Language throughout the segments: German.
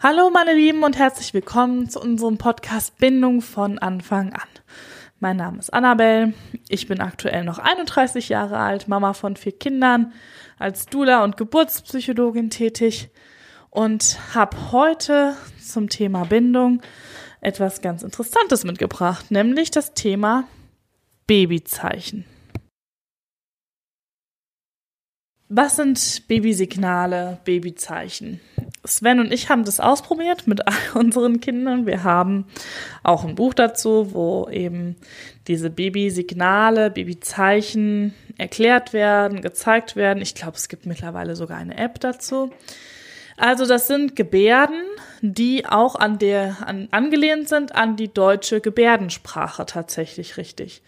Hallo meine Lieben und herzlich willkommen zu unserem Podcast Bindung von Anfang an. Mein Name ist Annabelle, ich bin aktuell noch 31 Jahre alt, Mama von vier Kindern, als Dula und Geburtspsychologin tätig und habe heute zum Thema Bindung etwas ganz Interessantes mitgebracht, nämlich das Thema Babyzeichen. Was sind Babysignale, Babyzeichen? Sven und ich haben das ausprobiert mit all unseren Kindern. Wir haben auch ein Buch dazu, wo eben diese Babysignale, Babyzeichen erklärt werden, gezeigt werden. Ich glaube, es gibt mittlerweile sogar eine App dazu. Also das sind Gebärden, die auch an der an, angelehnt sind an die deutsche Gebärdensprache tatsächlich richtig.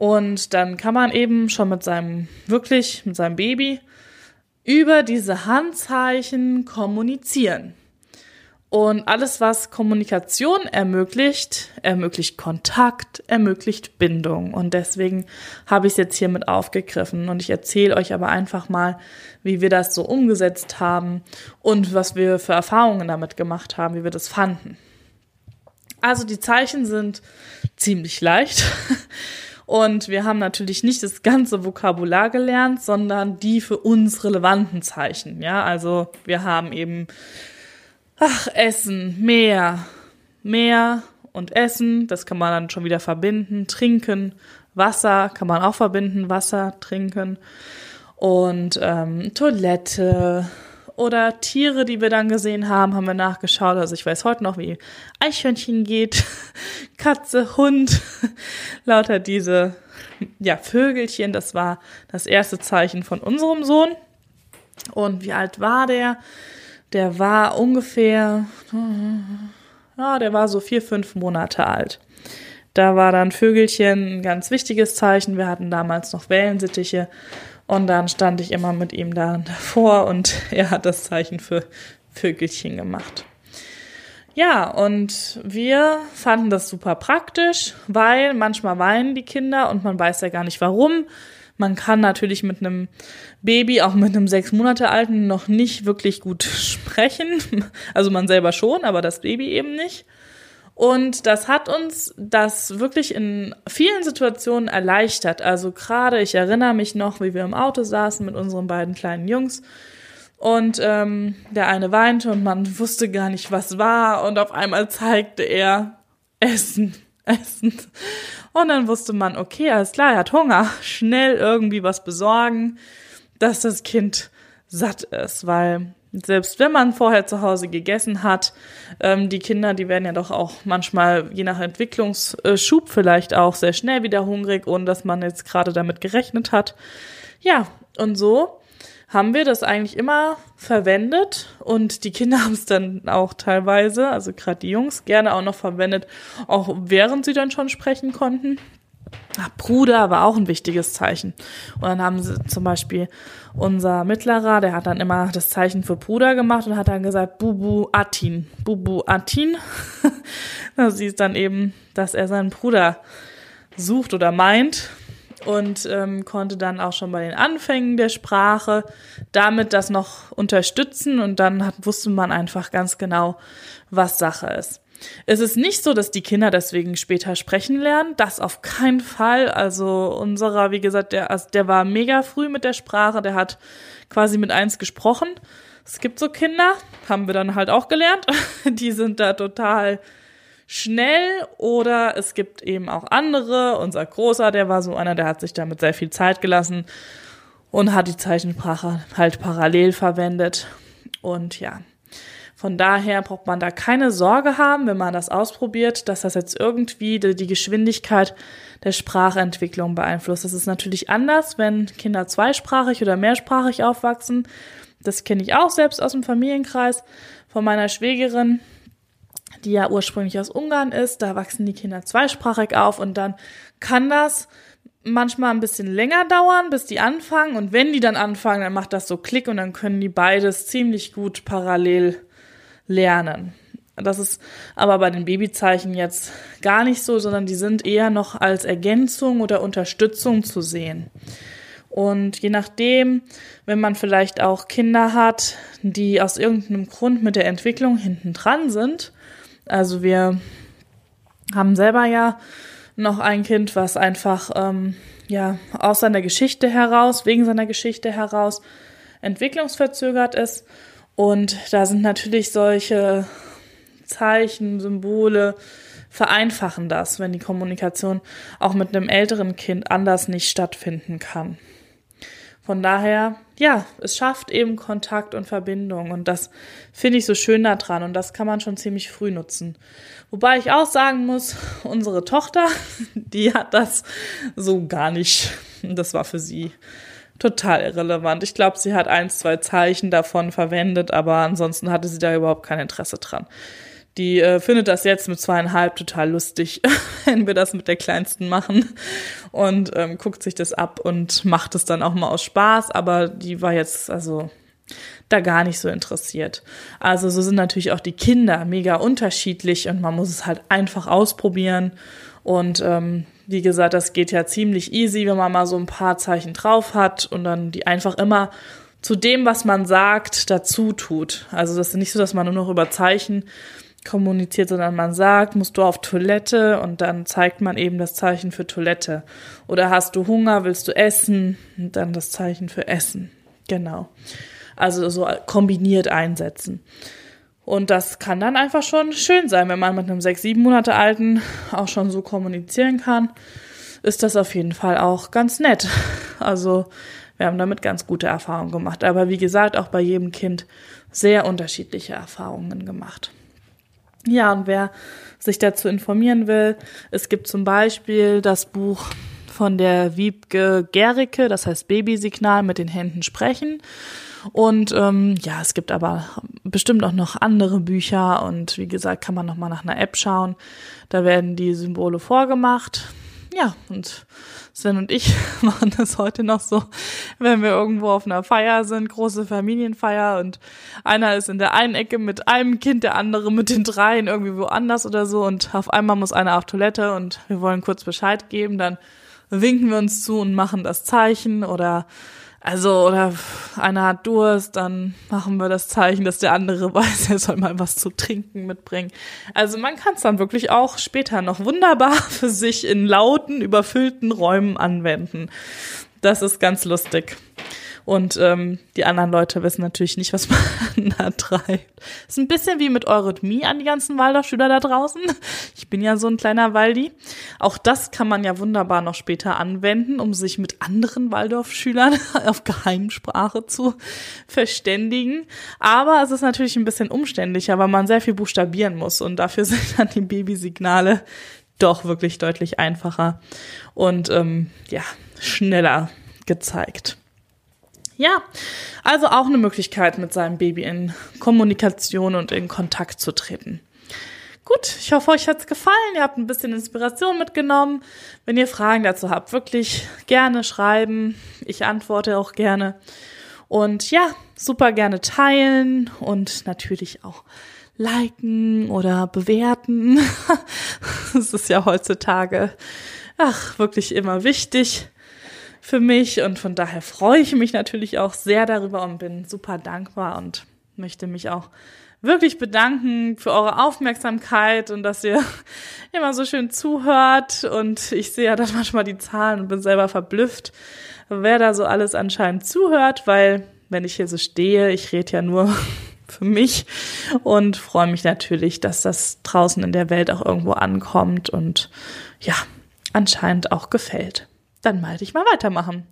Und dann kann man eben schon mit seinem wirklich mit seinem Baby über diese Handzeichen kommunizieren. Und alles, was Kommunikation ermöglicht, ermöglicht Kontakt, ermöglicht Bindung. Und deswegen habe ich es jetzt hier mit aufgegriffen. Und ich erzähle euch aber einfach mal, wie wir das so umgesetzt haben und was wir für Erfahrungen damit gemacht haben, wie wir das fanden. Also die Zeichen sind ziemlich leicht. Und wir haben natürlich nicht das ganze Vokabular gelernt, sondern die für uns relevanten Zeichen. Ja, also wir haben eben, ach, Essen, Meer, Meer und Essen, das kann man dann schon wieder verbinden. Trinken, Wasser kann man auch verbinden, Wasser, trinken. Und ähm, Toilette, oder Tiere, die wir dann gesehen haben, haben wir nachgeschaut. Also ich weiß heute noch, wie Eichhörnchen geht, Katze, Hund, lauter diese ja, Vögelchen. Das war das erste Zeichen von unserem Sohn. Und wie alt war der? Der war ungefähr, ja, der war so vier, fünf Monate alt. Da war dann Vögelchen ein ganz wichtiges Zeichen. Wir hatten damals noch Wellensittiche und dann stand ich immer mit ihm da davor und er hat das Zeichen für Vögelchen gemacht. Ja, und wir fanden das super praktisch, weil manchmal weinen die Kinder und man weiß ja gar nicht warum. Man kann natürlich mit einem Baby, auch mit einem sechs Monate alten, noch nicht wirklich gut sprechen. Also man selber schon, aber das Baby eben nicht. Und das hat uns das wirklich in vielen Situationen erleichtert. Also gerade, ich erinnere mich noch, wie wir im Auto saßen mit unseren beiden kleinen Jungs. Und ähm, der eine weinte und man wusste gar nicht, was war. Und auf einmal zeigte er Essen, Essen. Und dann wusste man, okay, alles klar, er hat Hunger. Schnell irgendwie was besorgen, dass das Kind satt ist, weil selbst wenn man vorher zu Hause gegessen hat, ähm, die Kinder, die werden ja doch auch manchmal, je nach Entwicklungsschub vielleicht auch sehr schnell wieder hungrig, ohne dass man jetzt gerade damit gerechnet hat. Ja, und so haben wir das eigentlich immer verwendet und die Kinder haben es dann auch teilweise, also gerade die Jungs, gerne auch noch verwendet, auch während sie dann schon sprechen konnten. Ach, Bruder war auch ein wichtiges Zeichen. Und dann haben sie zum Beispiel unser Mittlerer, der hat dann immer das Zeichen für Bruder gemacht und hat dann gesagt, Bubu Atin. Bubu Atin. das hieß dann eben, dass er seinen Bruder sucht oder meint und ähm, konnte dann auch schon bei den Anfängen der Sprache damit das noch unterstützen und dann hat, wusste man einfach ganz genau, was Sache ist. Es ist nicht so, dass die Kinder deswegen später sprechen lernen. Das auf keinen Fall. Also unserer, wie gesagt, der, also der war mega früh mit der Sprache. Der hat quasi mit eins gesprochen. Es gibt so Kinder, haben wir dann halt auch gelernt. Die sind da total schnell oder es gibt eben auch andere. Unser Großer, der war so einer, der hat sich damit sehr viel Zeit gelassen und hat die Zeichensprache halt parallel verwendet. Und ja, von daher braucht man da keine Sorge haben, wenn man das ausprobiert, dass das jetzt irgendwie die Geschwindigkeit der Sprachentwicklung beeinflusst. Das ist natürlich anders, wenn Kinder zweisprachig oder mehrsprachig aufwachsen. Das kenne ich auch selbst aus dem Familienkreis von meiner Schwägerin, die ja ursprünglich aus Ungarn ist. Da wachsen die Kinder zweisprachig auf und dann kann das manchmal ein bisschen länger dauern, bis die anfangen. Und wenn die dann anfangen, dann macht das so Klick und dann können die beides ziemlich gut parallel lernen. Das ist aber bei den Babyzeichen jetzt gar nicht so, sondern die sind eher noch als Ergänzung oder Unterstützung zu sehen. Und je nachdem, wenn man vielleicht auch Kinder hat, die aus irgendeinem Grund mit der Entwicklung hinten dran sind, also wir haben selber ja noch ein Kind, was einfach ähm, ja aus seiner Geschichte heraus, wegen seiner Geschichte heraus entwicklungsverzögert ist. Und da sind natürlich solche Zeichen, Symbole vereinfachen das, wenn die Kommunikation auch mit einem älteren Kind anders nicht stattfinden kann. Von daher, ja, es schafft eben Kontakt und Verbindung und das finde ich so schön daran und das kann man schon ziemlich früh nutzen. Wobei ich auch sagen muss, unsere Tochter, die hat das so gar nicht. Das war für sie total irrelevant. Ich glaube, sie hat ein, zwei Zeichen davon verwendet, aber ansonsten hatte sie da überhaupt kein Interesse dran. Die äh, findet das jetzt mit zweieinhalb total lustig, wenn wir das mit der Kleinsten machen und ähm, guckt sich das ab und macht es dann auch mal aus Spaß, aber die war jetzt also da gar nicht so interessiert. Also so sind natürlich auch die Kinder mega unterschiedlich und man muss es halt einfach ausprobieren und ähm, wie gesagt, das geht ja ziemlich easy, wenn man mal so ein paar Zeichen drauf hat und dann die einfach immer zu dem, was man sagt, dazu tut. Also das ist nicht so, dass man nur noch über Zeichen kommuniziert, sondern man sagt, musst du auf Toilette und dann zeigt man eben das Zeichen für Toilette. Oder hast du Hunger, willst du essen und dann das Zeichen für Essen. Genau. Also so kombiniert einsetzen. Und das kann dann einfach schon schön sein, wenn man mit einem sechs, sieben Monate alten auch schon so kommunizieren kann. Ist das auf jeden Fall auch ganz nett. Also wir haben damit ganz gute Erfahrungen gemacht. Aber wie gesagt, auch bei jedem Kind sehr unterschiedliche Erfahrungen gemacht. Ja, und wer sich dazu informieren will, es gibt zum Beispiel das Buch von der Wiebke Gericke, das heißt Babysignal mit den Händen sprechen. Und ähm, ja, es gibt aber bestimmt auch noch andere Bücher und wie gesagt, kann man noch mal nach einer App schauen. Da werden die Symbole vorgemacht. Ja, und Sven und ich machen das heute noch so, wenn wir irgendwo auf einer Feier sind, große Familienfeier und einer ist in der einen Ecke mit einem Kind, der andere mit den dreien irgendwie woanders oder so und auf einmal muss einer auf Toilette und wir wollen kurz Bescheid geben, dann winken wir uns zu und machen das Zeichen oder also, oder einer hat Durst, dann machen wir das Zeichen, dass der andere weiß, er soll mal was zu trinken mitbringen. Also man kann es dann wirklich auch später noch wunderbar für sich in lauten, überfüllten Räumen anwenden. Das ist ganz lustig. Und ähm, die anderen Leute wissen natürlich nicht, was man da treibt. Ist ein bisschen wie mit Eurythmie an die ganzen Waldorfschüler da draußen. Ich bin ja so ein kleiner Waldi. Auch das kann man ja wunderbar noch später anwenden, um sich mit anderen Waldorfschülern auf Geheimsprache zu verständigen. Aber es ist natürlich ein bisschen umständlicher, weil man sehr viel buchstabieren muss. Und dafür sind dann die Babysignale doch wirklich deutlich einfacher und ähm, ja, schneller gezeigt. Ja, also auch eine Möglichkeit, mit seinem Baby in Kommunikation und in Kontakt zu treten. Gut, ich hoffe, euch hat's gefallen. Ihr habt ein bisschen Inspiration mitgenommen. Wenn ihr Fragen dazu habt, wirklich gerne schreiben. Ich antworte auch gerne. Und ja, super gerne teilen und natürlich auch liken oder bewerten. das ist ja heutzutage, ach, wirklich immer wichtig für mich und von daher freue ich mich natürlich auch sehr darüber und bin super dankbar und möchte mich auch wirklich bedanken für eure Aufmerksamkeit und dass ihr immer so schön zuhört. Und ich sehe ja dann manchmal die Zahlen und bin selber verblüfft, wer da so alles anscheinend zuhört, weil wenn ich hier so stehe, ich rede ja nur für mich und freue mich natürlich, dass das draußen in der Welt auch irgendwo ankommt und ja, anscheinend auch gefällt dann mal ich mal weitermachen.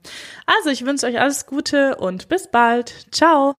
Also ich wünsche euch alles Gute und bis bald. Ciao.